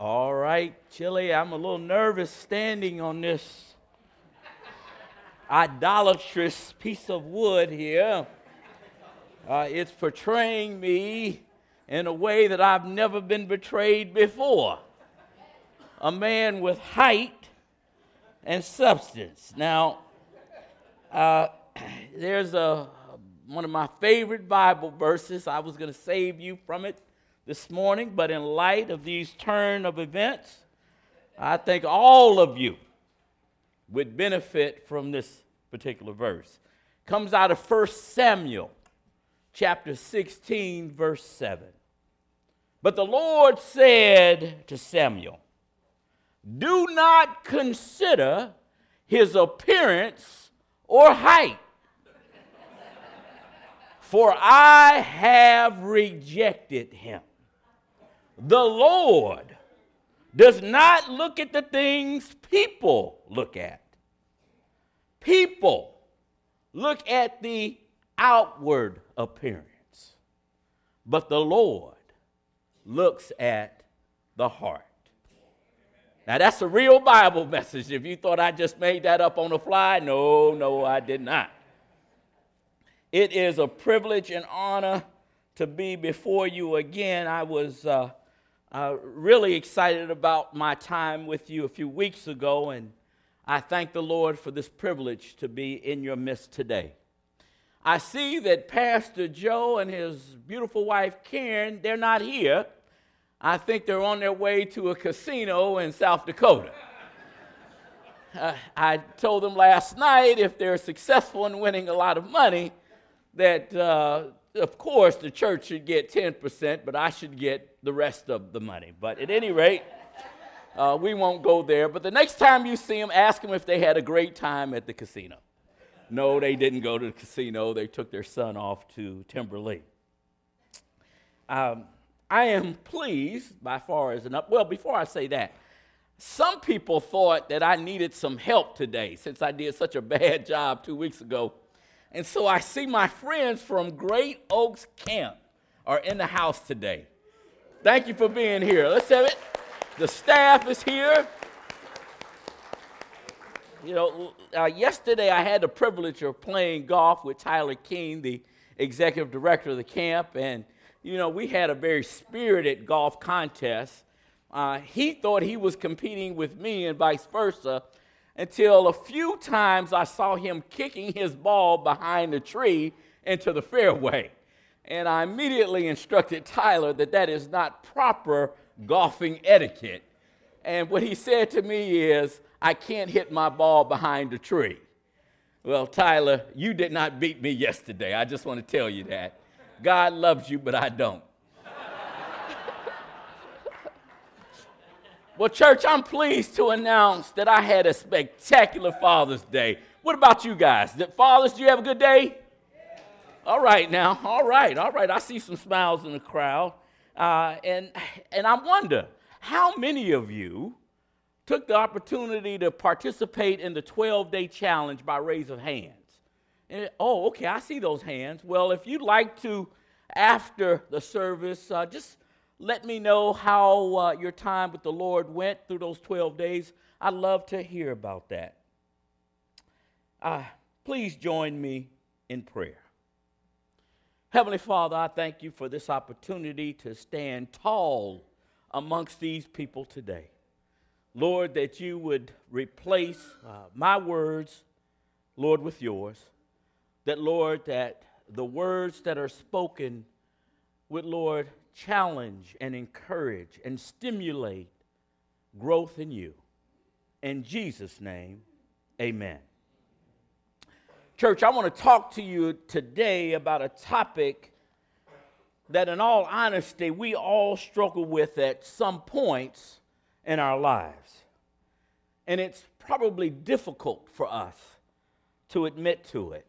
All right, Chili, I'm a little nervous standing on this idolatrous piece of wood here. Uh, it's portraying me in a way that I've never been betrayed before. A man with height and substance. Now, uh, there's a one of my favorite Bible verses. I was going to save you from it this morning, but in light of these turn of events, I think all of you would benefit from this particular verse. Comes out of 1 Samuel chapter 16 verse 7. But the Lord said to Samuel, "Do not consider his appearance or height, for I have rejected him." The Lord does not look at the things people look at. People look at the outward appearance, but the Lord looks at the heart. Now, that's a real Bible message. If you thought I just made that up on the fly, no, no, I did not. It is a privilege and honor to be before you again. I was uh, uh, really excited about my time with you a few weeks ago, and I thank the Lord for this privilege to be in your midst today. I see that Pastor Joe and his beautiful wife Karen, they're not here. I think they're on their way to a casino in South Dakota. Uh, I told them last night if they're successful in winning a lot of money, that uh, of course, the church should get 10%, but I should get the rest of the money. But at any rate, uh, we won't go there. But the next time you see them, ask them if they had a great time at the casino. No, they didn't go to the casino. They took their son off to Timberlake. Um, I am pleased by far as enough. Well, before I say that, some people thought that I needed some help today since I did such a bad job two weeks ago and so I see my friends from Great Oaks Camp are in the house today. Thank you for being here. Let's have it. The staff is here. You know, uh, yesterday I had the privilege of playing golf with Tyler King, the executive director of the camp, and you know, we had a very spirited golf contest. Uh, he thought he was competing with me and vice versa until a few times I saw him kicking his ball behind the tree into the fairway. And I immediately instructed Tyler that that is not proper golfing etiquette. And what he said to me is, I can't hit my ball behind the tree. Well, Tyler, you did not beat me yesterday. I just want to tell you that. God loves you, but I don't. Well, church, I'm pleased to announce that I had a spectacular Father's Day. What about you guys? Did fathers, do you have a good day? All right, now, all right, all right. I see some smiles in the crowd. Uh, and, and I wonder how many of you took the opportunity to participate in the 12 day challenge by raise of hands? And, oh, okay, I see those hands. Well, if you'd like to, after the service, uh, just let me know how uh, your time with the Lord went through those 12 days. I'd love to hear about that. Uh, please join me in prayer. Heavenly Father, I thank you for this opportunity to stand tall amongst these people today. Lord, that you would replace uh, my words, Lord, with yours. That, Lord, that the words that are spoken would, Lord, challenge and encourage and stimulate growth in you. In Jesus' name, amen. Church, I want to talk to you today about a topic that, in all honesty, we all struggle with at some points in our lives. And it's probably difficult for us to admit to it.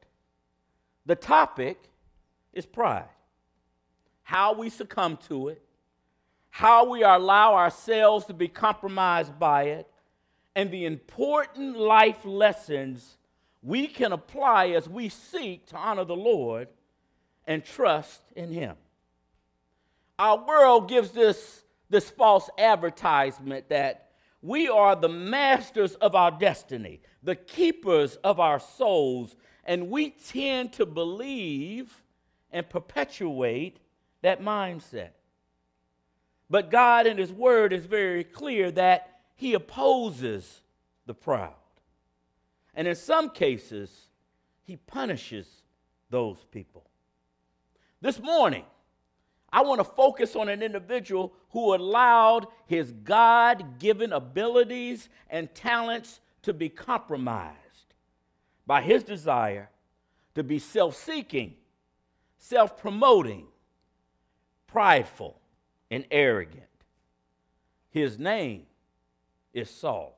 The topic is pride how we succumb to it, how we allow ourselves to be compromised by it, and the important life lessons we can apply as we seek to honor the Lord and trust in Him. Our world gives us this false advertisement that we are the masters of our destiny, the keepers of our souls, and we tend to believe and perpetuate that mindset. But God in His Word is very clear that He opposes the proud. And in some cases, He punishes those people. This morning, I want to focus on an individual who allowed his God given abilities and talents to be compromised by his desire to be self seeking, self promoting, prideful, and arrogant. His name is Saul.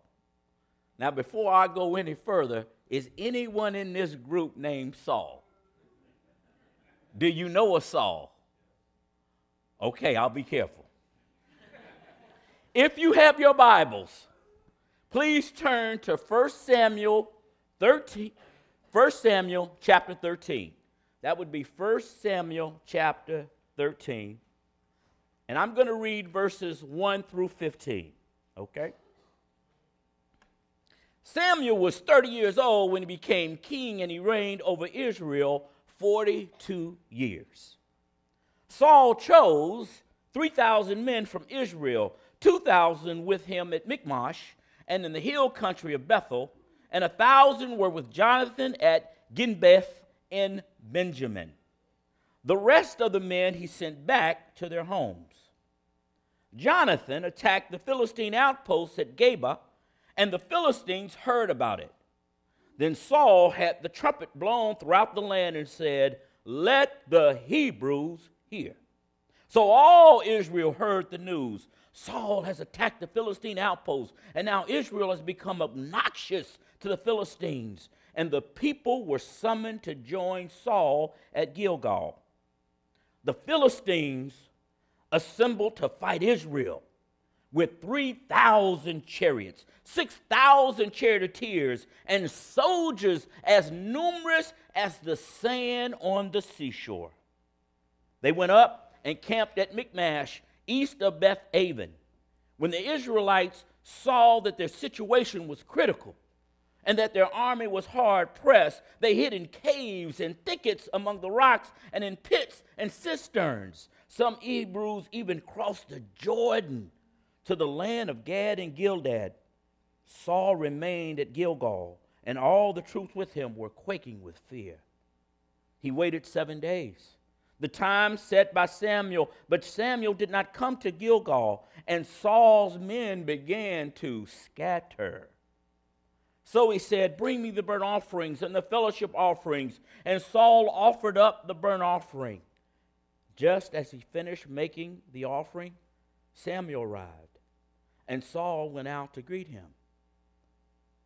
Now, before I go any further, is anyone in this group named Saul? Do you know a Saul? Okay, I'll be careful. if you have your Bibles, please turn to 1 Samuel 13, 1 Samuel chapter 13. That would be 1 Samuel chapter 13. And I'm going to read verses 1 through 15. Okay? Samuel was 30 years old when he became king and he reigned over Israel 42 years. Saul chose 3,000 men from Israel, 2,000 with him at Michmash and in the hill country of Bethel, and a thousand were with Jonathan at Gibeah in Benjamin. The rest of the men he sent back to their homes. Jonathan attacked the Philistine outposts at Geba, and the Philistines heard about it. Then Saul had the trumpet blown throughout the land and said, Let the Hebrews hear. So all Israel heard the news. Saul has attacked the Philistine outposts, and now Israel has become obnoxious to the Philistines. And the people were summoned to join Saul at Gilgal. The Philistines assembled to fight Israel with 3,000 chariots, 6,000 charioteers, and soldiers as numerous as the sand on the seashore. They went up and camped at Michmash, east of Beth Aven. When the Israelites saw that their situation was critical and that their army was hard pressed, they hid in caves and thickets among the rocks and in pits and cisterns. Some Hebrews even crossed the Jordan to the land of Gad and Gilead. Saul remained at Gilgal, and all the troops with him were quaking with fear. He waited seven days, the time set by Samuel, but Samuel did not come to Gilgal, and Saul's men began to scatter. So he said, Bring me the burnt offerings and the fellowship offerings. And Saul offered up the burnt offering. Just as he finished making the offering, Samuel arrived and Saul went out to greet him.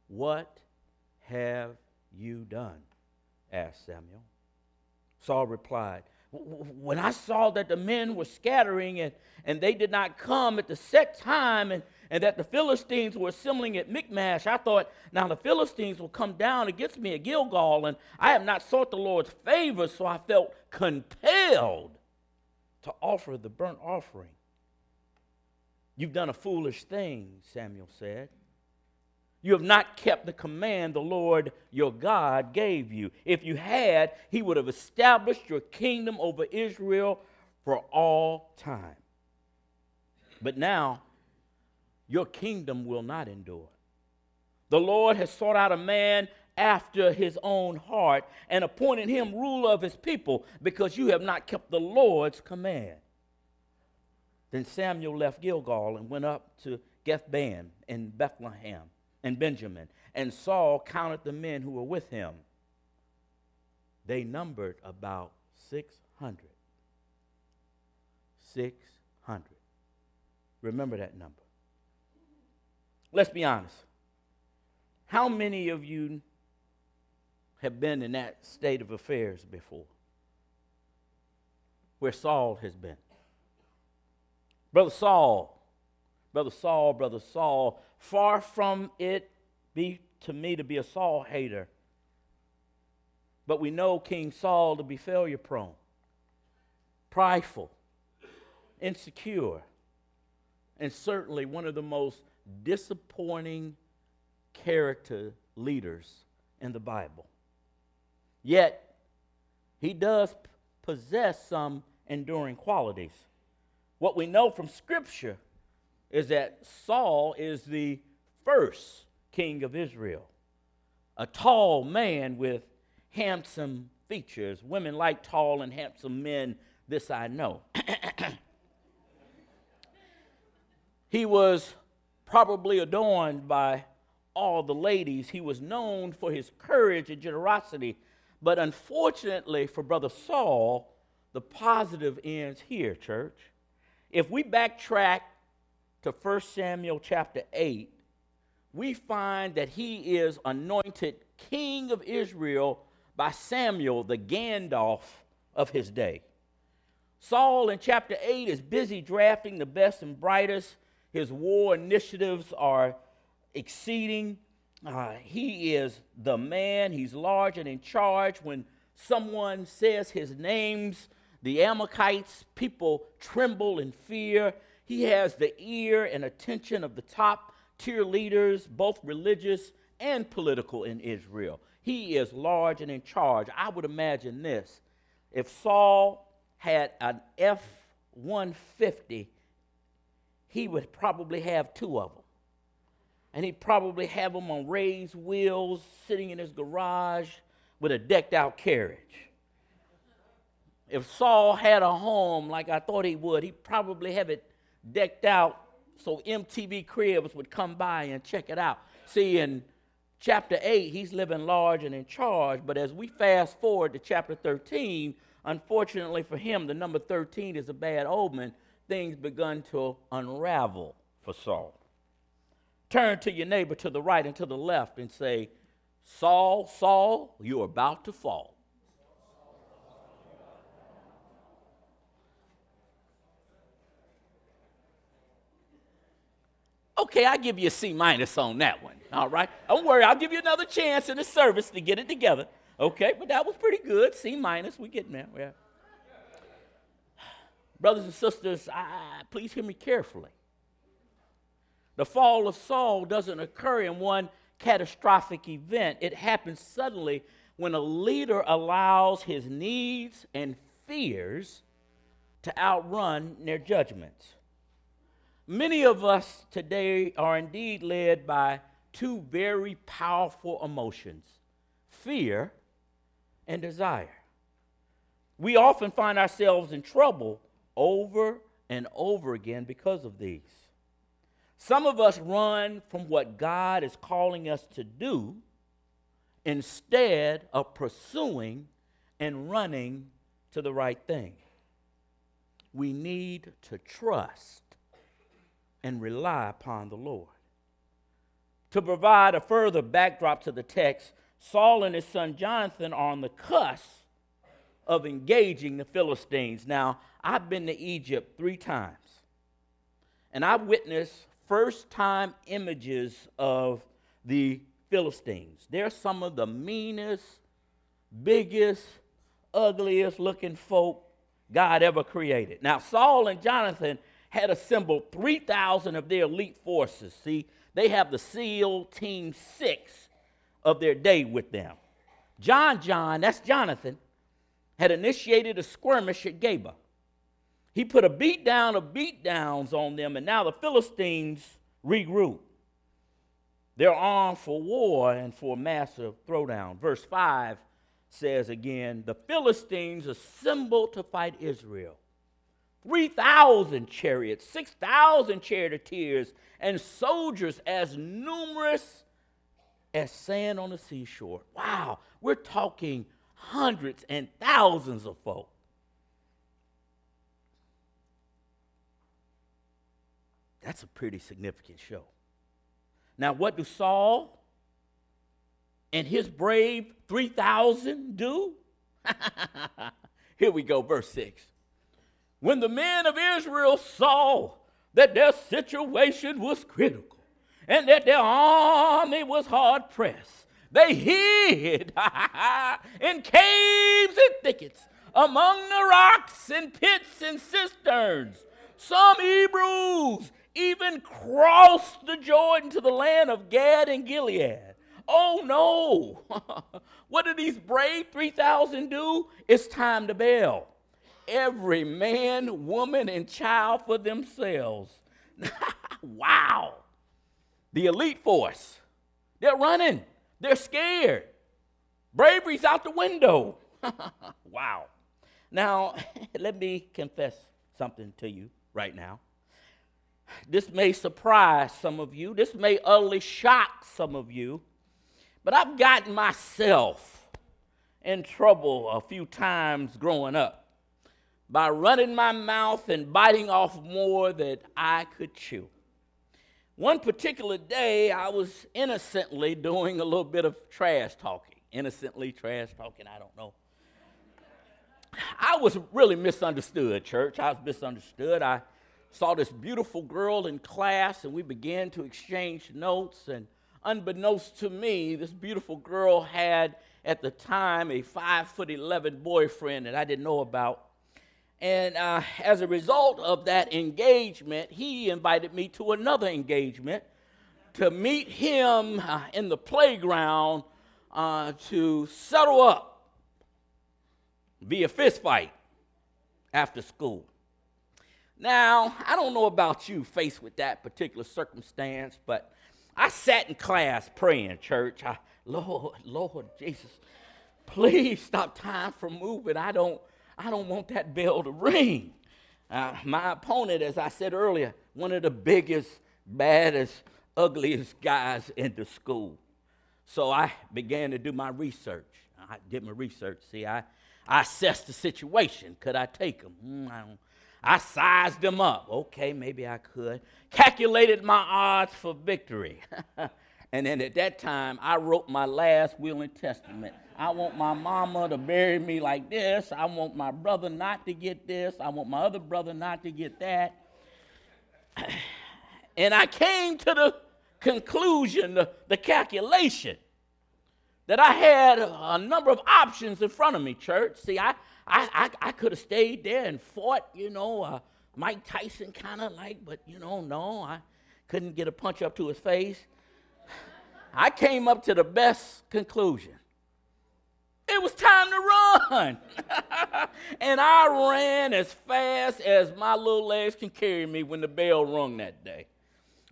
What have you done? asked Samuel. Saul replied, When I saw that the men were scattering and, and they did not come at the set time, and, and that the Philistines were assembling at Michmash, I thought, now the Philistines will come down against me at Gilgal, and I have not sought the Lord's favor, so I felt compelled to offer the burnt offering. You've done a foolish thing, Samuel said. You have not kept the command the Lord your God gave you. If you had, he would have established your kingdom over Israel for all time. But now, your kingdom will not endure. The Lord has sought out a man after his own heart and appointed him ruler of his people because you have not kept the Lord's command. Then Samuel left Gilgal and went up to Gethban in Bethlehem and Benjamin. And Saul counted the men who were with him. They numbered about 600. 600. Remember that number. Let's be honest. How many of you have been in that state of affairs before? Where Saul has been. Brother Saul, Brother Saul, Brother Saul, far from it be to me to be a Saul hater. But we know King Saul to be failure prone, prideful, insecure, and certainly one of the most disappointing character leaders in the Bible. Yet, he does possess some enduring qualities. What we know from Scripture is that Saul is the first king of Israel, a tall man with handsome features. Women like tall and handsome men, this I know. he was probably adorned by all the ladies. He was known for his courage and generosity. But unfortunately for Brother Saul, the positive ends here, church. If we backtrack to 1 Samuel chapter 8, we find that he is anointed king of Israel by Samuel, the Gandalf of his day. Saul in chapter 8 is busy drafting the best and brightest. His war initiatives are exceeding. Uh, he is the man, he's large and in charge. When someone says his names, the Amalekites, people tremble in fear. He has the ear and attention of the top tier leaders, both religious and political in Israel. He is large and in charge. I would imagine this if Saul had an F 150, he would probably have two of them. And he'd probably have them on raised wheels sitting in his garage with a decked out carriage. If Saul had a home like I thought he would, he'd probably have it decked out so MTV Cribs would come by and check it out. See, in chapter 8, he's living large and in charge, but as we fast forward to chapter 13, unfortunately for him, the number 13 is a bad omen. Things begun to unravel for Saul. Turn to your neighbor to the right and to the left and say, Saul, Saul, you're about to fall. Okay, I'll give you a C minus on that one. All right. Don't worry, I'll give you another chance in the service to get it together. Okay, but that was pretty good. C minus, we getting there. Yeah. Brothers and sisters, I, please hear me carefully. The fall of Saul doesn't occur in one catastrophic event, it happens suddenly when a leader allows his needs and fears to outrun their judgments. Many of us today are indeed led by two very powerful emotions fear and desire. We often find ourselves in trouble over and over again because of these. Some of us run from what God is calling us to do instead of pursuing and running to the right thing. We need to trust and rely upon the Lord. To provide a further backdrop to the text, Saul and his son Jonathan are on the cusp of engaging the Philistines. Now, I've been to Egypt three times, and I've witnessed first time images of the Philistines. They're some of the meanest, biggest, ugliest looking folk God ever created. Now, Saul and Jonathan had assembled 3,000 of their elite forces. See, they have the SEAL Team 6 of their day with them. John John, that's Jonathan, had initiated a skirmish at Geba. He put a beat down of beat downs on them, and now the Philistines regroup. They're armed for war and for massive throwdown. Verse 5 says again the Philistines assembled to fight Israel. 3,000 chariots, 6,000 charioteers, and soldiers as numerous as sand on the seashore. Wow, we're talking hundreds and thousands of folk. That's a pretty significant show. Now, what do Saul and his brave 3,000 do? Here we go, verse 6. When the men of Israel saw that their situation was critical and that their army was hard pressed, they hid in caves and thickets, among the rocks and pits and cisterns. Some Hebrews even crossed the Jordan to the land of Gad and Gilead. Oh no! what did these brave 3,000 do? It's time to bail. Every man, woman, and child for themselves. wow! The elite force. They're running. They're scared. Bravery's out the window. wow. Now, let me confess something to you right now. This may surprise some of you. This may utterly shock some of you. But I've gotten myself in trouble a few times growing up by running my mouth and biting off more than I could chew. One particular day, I was innocently doing a little bit of trash talking. Innocently trash talking, I don't know. I was really misunderstood, church. I was misunderstood. I saw this beautiful girl in class, and we began to exchange notes. And unbeknownst to me, this beautiful girl had at the time a five foot eleven boyfriend that I didn't know about. And uh, as a result of that engagement, he invited me to another engagement to meet him uh, in the playground uh, to settle up via fist fight after school. Now, I don't know about you faced with that particular circumstance, but I sat in class praying, church. I, Lord, Lord Jesus, please stop time from moving. I don't I don't want that bell to ring. Uh, my opponent, as I said earlier, one of the biggest, baddest, ugliest guys in the school. So I began to do my research. I did my research. See, I, I assessed the situation. Could I take him? Mm, I, I sized them up. Okay, maybe I could. Calculated my odds for victory. and then at that time, I wrote my last will and testament. I want my mama to bury me like this. I want my brother not to get this. I want my other brother not to get that. And I came to the conclusion, the, the calculation, that I had a number of options in front of me, church. See, I, I, I, I could have stayed there and fought, you know, uh, Mike Tyson kind of like, but, you know, no, I couldn't get a punch up to his face. I came up to the best conclusion. It was time to run. and I ran as fast as my little legs can carry me when the bell rung that day.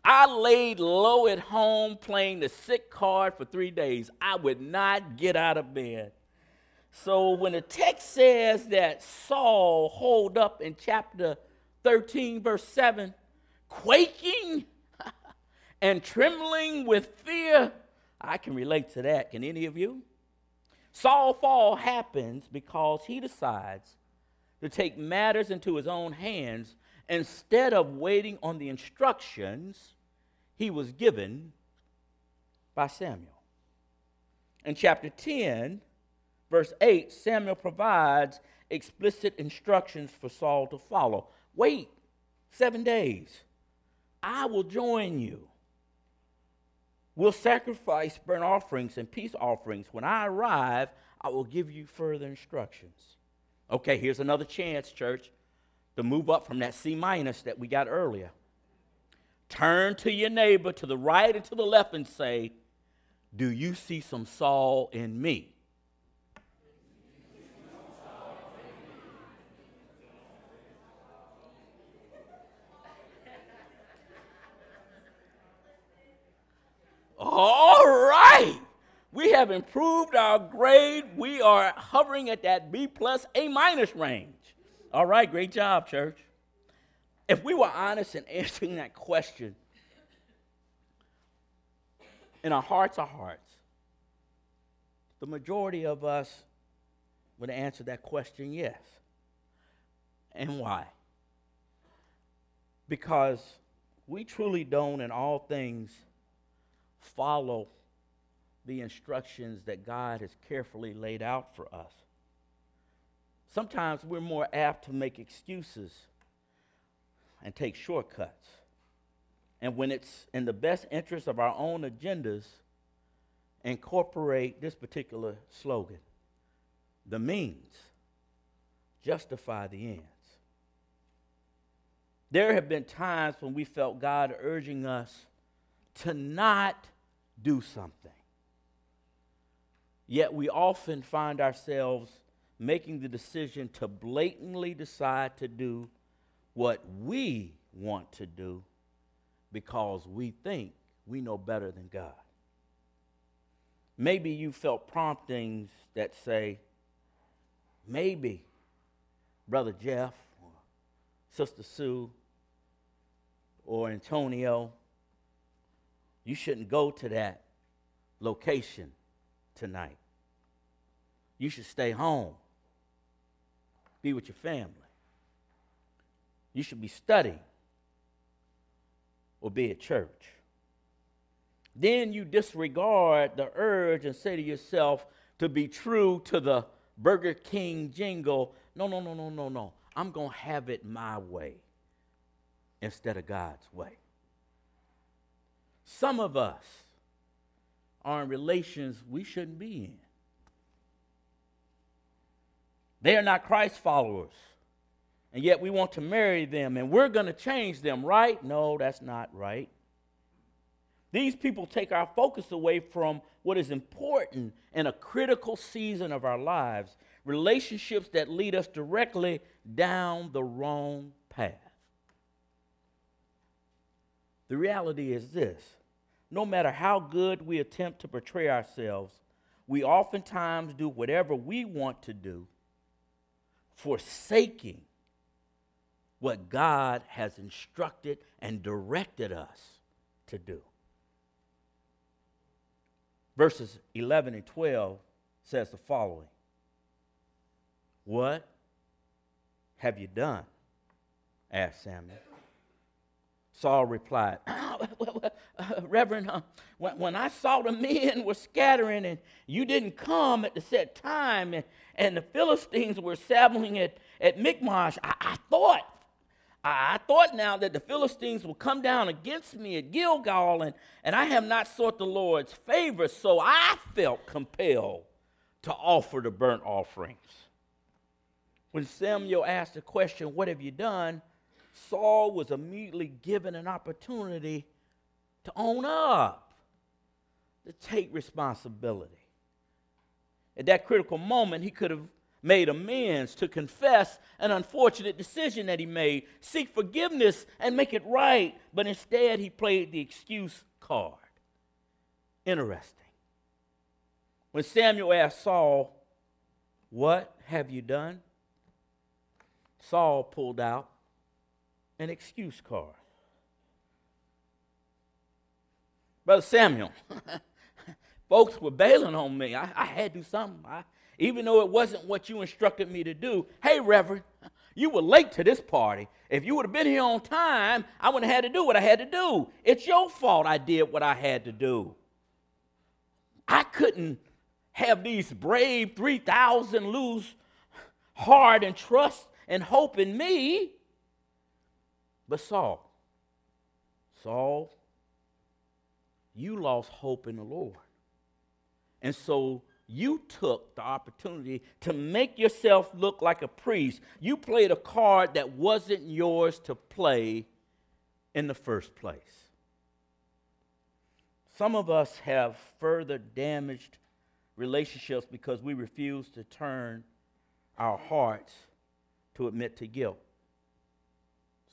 I laid low at home playing the sick card for three days. I would not get out of bed. So when the text says that Saul holed up in chapter 13, verse 7, quaking and trembling with fear, I can relate to that. Can any of you? Saul fall happens because he decides to take matters into his own hands instead of waiting on the instructions he was given by Samuel. In chapter 10, verse 8, Samuel provides explicit instructions for Saul to follow. Wait seven days. I will join you We'll sacrifice burnt offerings and peace offerings. When I arrive, I will give you further instructions. Okay, here's another chance, church, to move up from that C minus that we got earlier. Turn to your neighbor to the right and to the left and say, Do you see some Saul in me? All right. We have improved our grade. We are hovering at that B plus A minus range. All right, great job, church. If we were honest in answering that question, in our hearts of hearts, the majority of us would answer that question yes. And why? Because we truly don't, in all things, follow the instructions that God has carefully laid out for us. Sometimes we're more apt to make excuses and take shortcuts. And when it's in the best interest of our own agendas, incorporate this particular slogan the means justify the ends. There have been times when we felt God urging us to not do something. Yet we often find ourselves making the decision to blatantly decide to do what we want to do because we think we know better than God. Maybe you felt promptings that say, maybe Brother Jeff or Sister Sue or Antonio, you shouldn't go to that location tonight. You should stay home, be with your family. You should be studying or be at church. Then you disregard the urge and say to yourself to be true to the Burger King jingle no, no, no, no, no, no. I'm going to have it my way instead of God's way. Some of us are in relations we shouldn't be in. They are not Christ followers. And yet we want to marry them and we're going to change them, right? No, that's not right. These people take our focus away from what is important in a critical season of our lives relationships that lead us directly down the wrong path. The reality is this no matter how good we attempt to portray ourselves, we oftentimes do whatever we want to do, forsaking what God has instructed and directed us to do. Verses 11 and 12 says the following What have you done? asked Samuel. Saul replied, Reverend, uh, when, when, I saw the men were scattering and you didn't come at the set time and, and the Philistines were assembling at, at Michmash, I, I thought I thought now that the Philistines will come down against me at Gilgal, and, and I have not sought the Lord's favor, so I felt compelled to offer the burnt offerings. When Samuel asked the question, What have you done? Saul was immediately given an opportunity to own up, to take responsibility. At that critical moment, he could have made amends, to confess an unfortunate decision that he made, seek forgiveness, and make it right. But instead, he played the excuse card. Interesting. When Samuel asked Saul, What have you done? Saul pulled out an excuse card. Brother Samuel, folks were bailing on me. I, I had to do something. I, even though it wasn't what you instructed me to do. Hey, Reverend, you were late to this party. If you would have been here on time, I wouldn't have had to do what I had to do. It's your fault I did what I had to do. I couldn't have these brave 3,000 lose heart and trust and hope in me. But Saul, Saul, you lost hope in the Lord. And so you took the opportunity to make yourself look like a priest. You played a card that wasn't yours to play in the first place. Some of us have further damaged relationships because we refuse to turn our hearts to admit to guilt.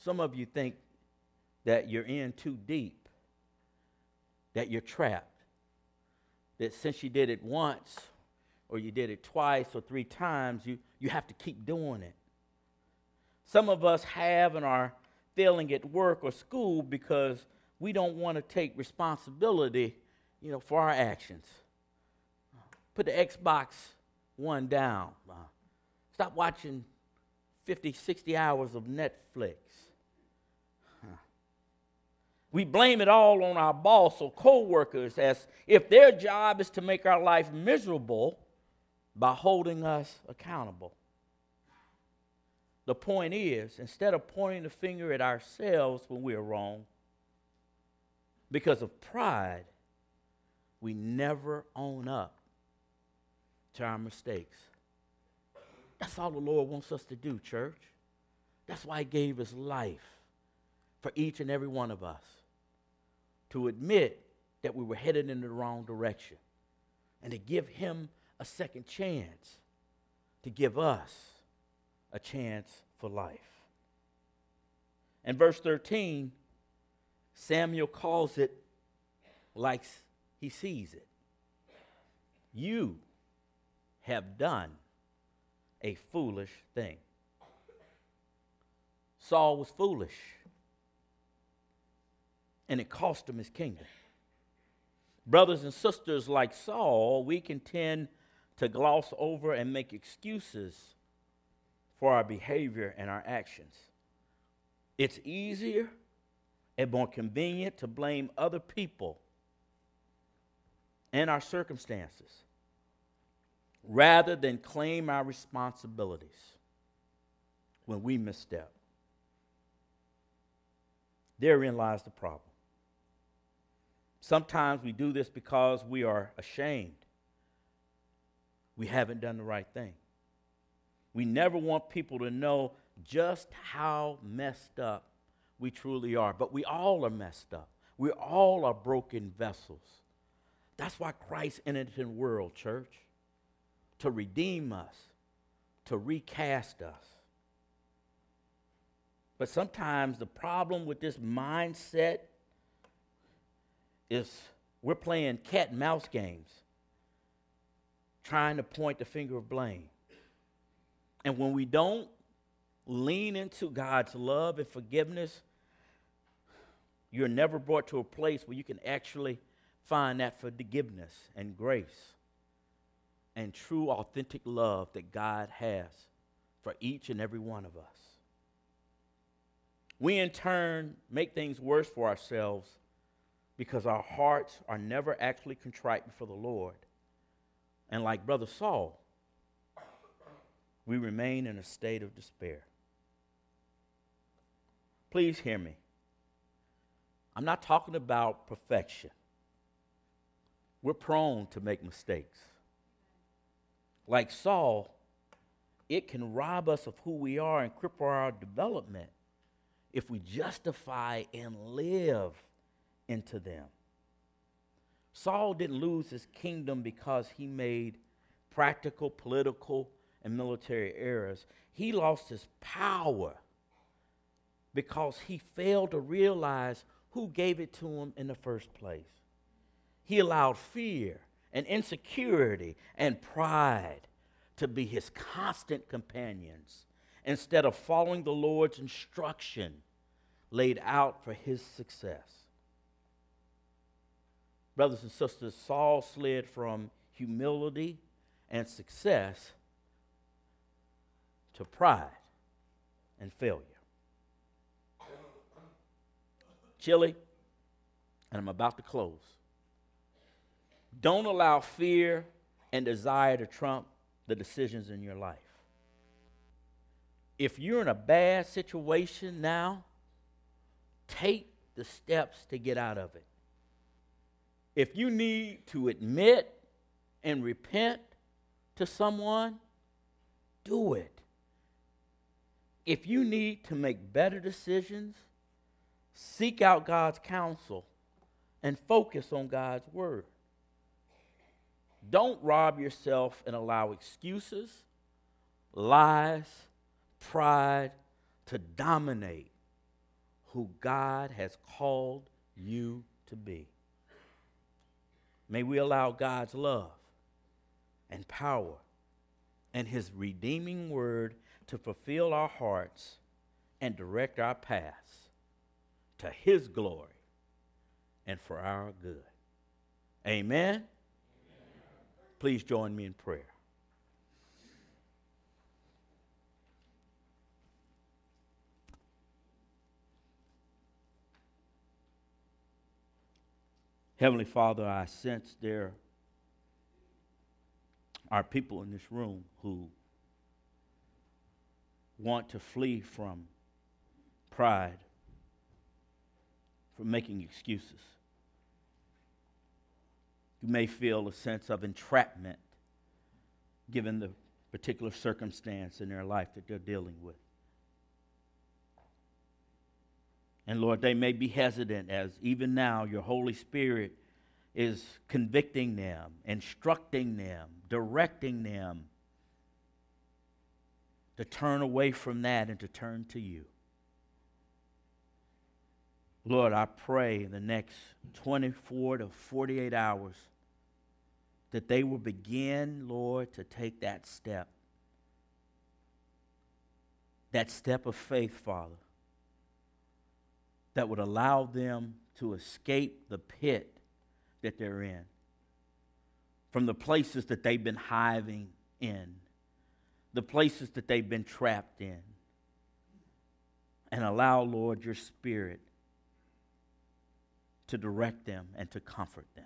Some of you think that you're in too deep, that you're trapped that since you did it once or you did it twice or three times, you, you have to keep doing it. Some of us have and are failing at work or school because we don't want to take responsibility, you know, for our actions. Put the Xbox One down. Stop watching 50, 60 hours of Netflix. We blame it all on our boss or coworkers as if their job is to make our life miserable by holding us accountable. The point is, instead of pointing the finger at ourselves when we're wrong, because of pride, we never own up to our mistakes. That's all the Lord wants us to do, church. That's why He gave His life for each and every one of us to admit that we were headed in the wrong direction and to give him a second chance to give us a chance for life. And verse 13, Samuel calls it like he sees it. You have done a foolish thing. Saul was foolish, and it cost him his kingdom. Brothers and sisters like Saul, we can tend to gloss over and make excuses for our behavior and our actions. It's easier and more convenient to blame other people and our circumstances rather than claim our responsibilities when we misstep. Therein lies the problem. Sometimes we do this because we are ashamed. We haven't done the right thing. We never want people to know just how messed up we truly are. But we all are messed up. We all are broken vessels. That's why Christ entered the world, church, to redeem us, to recast us. But sometimes the problem with this mindset is we're playing cat and mouse games, trying to point the finger of blame. And when we don't lean into God's love and forgiveness, you're never brought to a place where you can actually find that forgiveness and grace and true, authentic love that God has for each and every one of us. We, in turn, make things worse for ourselves because our hearts are never actually contrite before the Lord. And like Brother Saul, we remain in a state of despair. Please hear me. I'm not talking about perfection. We're prone to make mistakes. Like Saul, it can rob us of who we are and cripple our development if we justify and live into them. Saul didn't lose his kingdom because he made practical, political, and military errors. He lost his power because he failed to realize who gave it to him in the first place. He allowed fear and insecurity and pride to be his constant companions instead of following the Lord's instruction laid out for his success. Brothers and sisters, Saul slid from humility and success to pride and failure. Chili, and I'm about to close. Don't allow fear and desire to trump the decisions in your life. If you're in a bad situation now, take the steps to get out of it. If you need to admit and repent to someone, do it. If you need to make better decisions, seek out God's counsel and focus on God's word. Don't rob yourself and allow excuses, lies, pride to dominate who God has called you to be. May we allow God's love and power and his redeeming word to fulfill our hearts and direct our paths to his glory and for our good. Amen. Please join me in prayer. Heavenly Father, I sense there are people in this room who want to flee from pride, from making excuses. You may feel a sense of entrapment given the particular circumstance in their life that they're dealing with. And Lord, they may be hesitant as even now your Holy Spirit is convicting them, instructing them, directing them to turn away from that and to turn to you. Lord, I pray in the next 24 to 48 hours that they will begin, Lord, to take that step. That step of faith, Father, that would allow them to escape the pit that they're in, from the places that they've been hiving in, the places that they've been trapped in, and allow, Lord, your Spirit to direct them and to comfort them.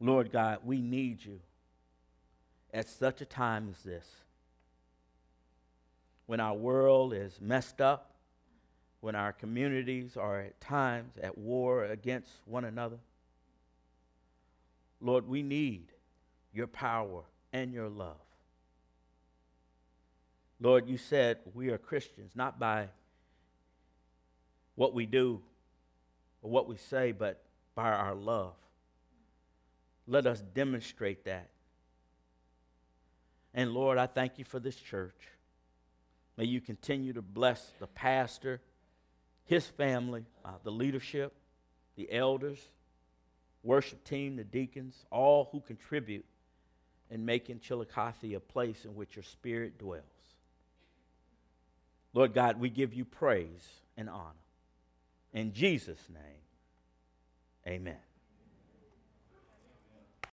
Lord God, we need you at such a time as this. When our world is messed up, when our communities are at times at war against one another. Lord, we need your power and your love. Lord, you said we are Christians not by what we do or what we say, but by our love. Let us demonstrate that. And Lord, I thank you for this church. May you continue to bless the pastor, his family, uh, the leadership, the elders, worship team, the deacons, all who contribute in making Chillicothe a place in which your spirit dwells. Lord God, we give you praise and honor. In Jesus' name, amen.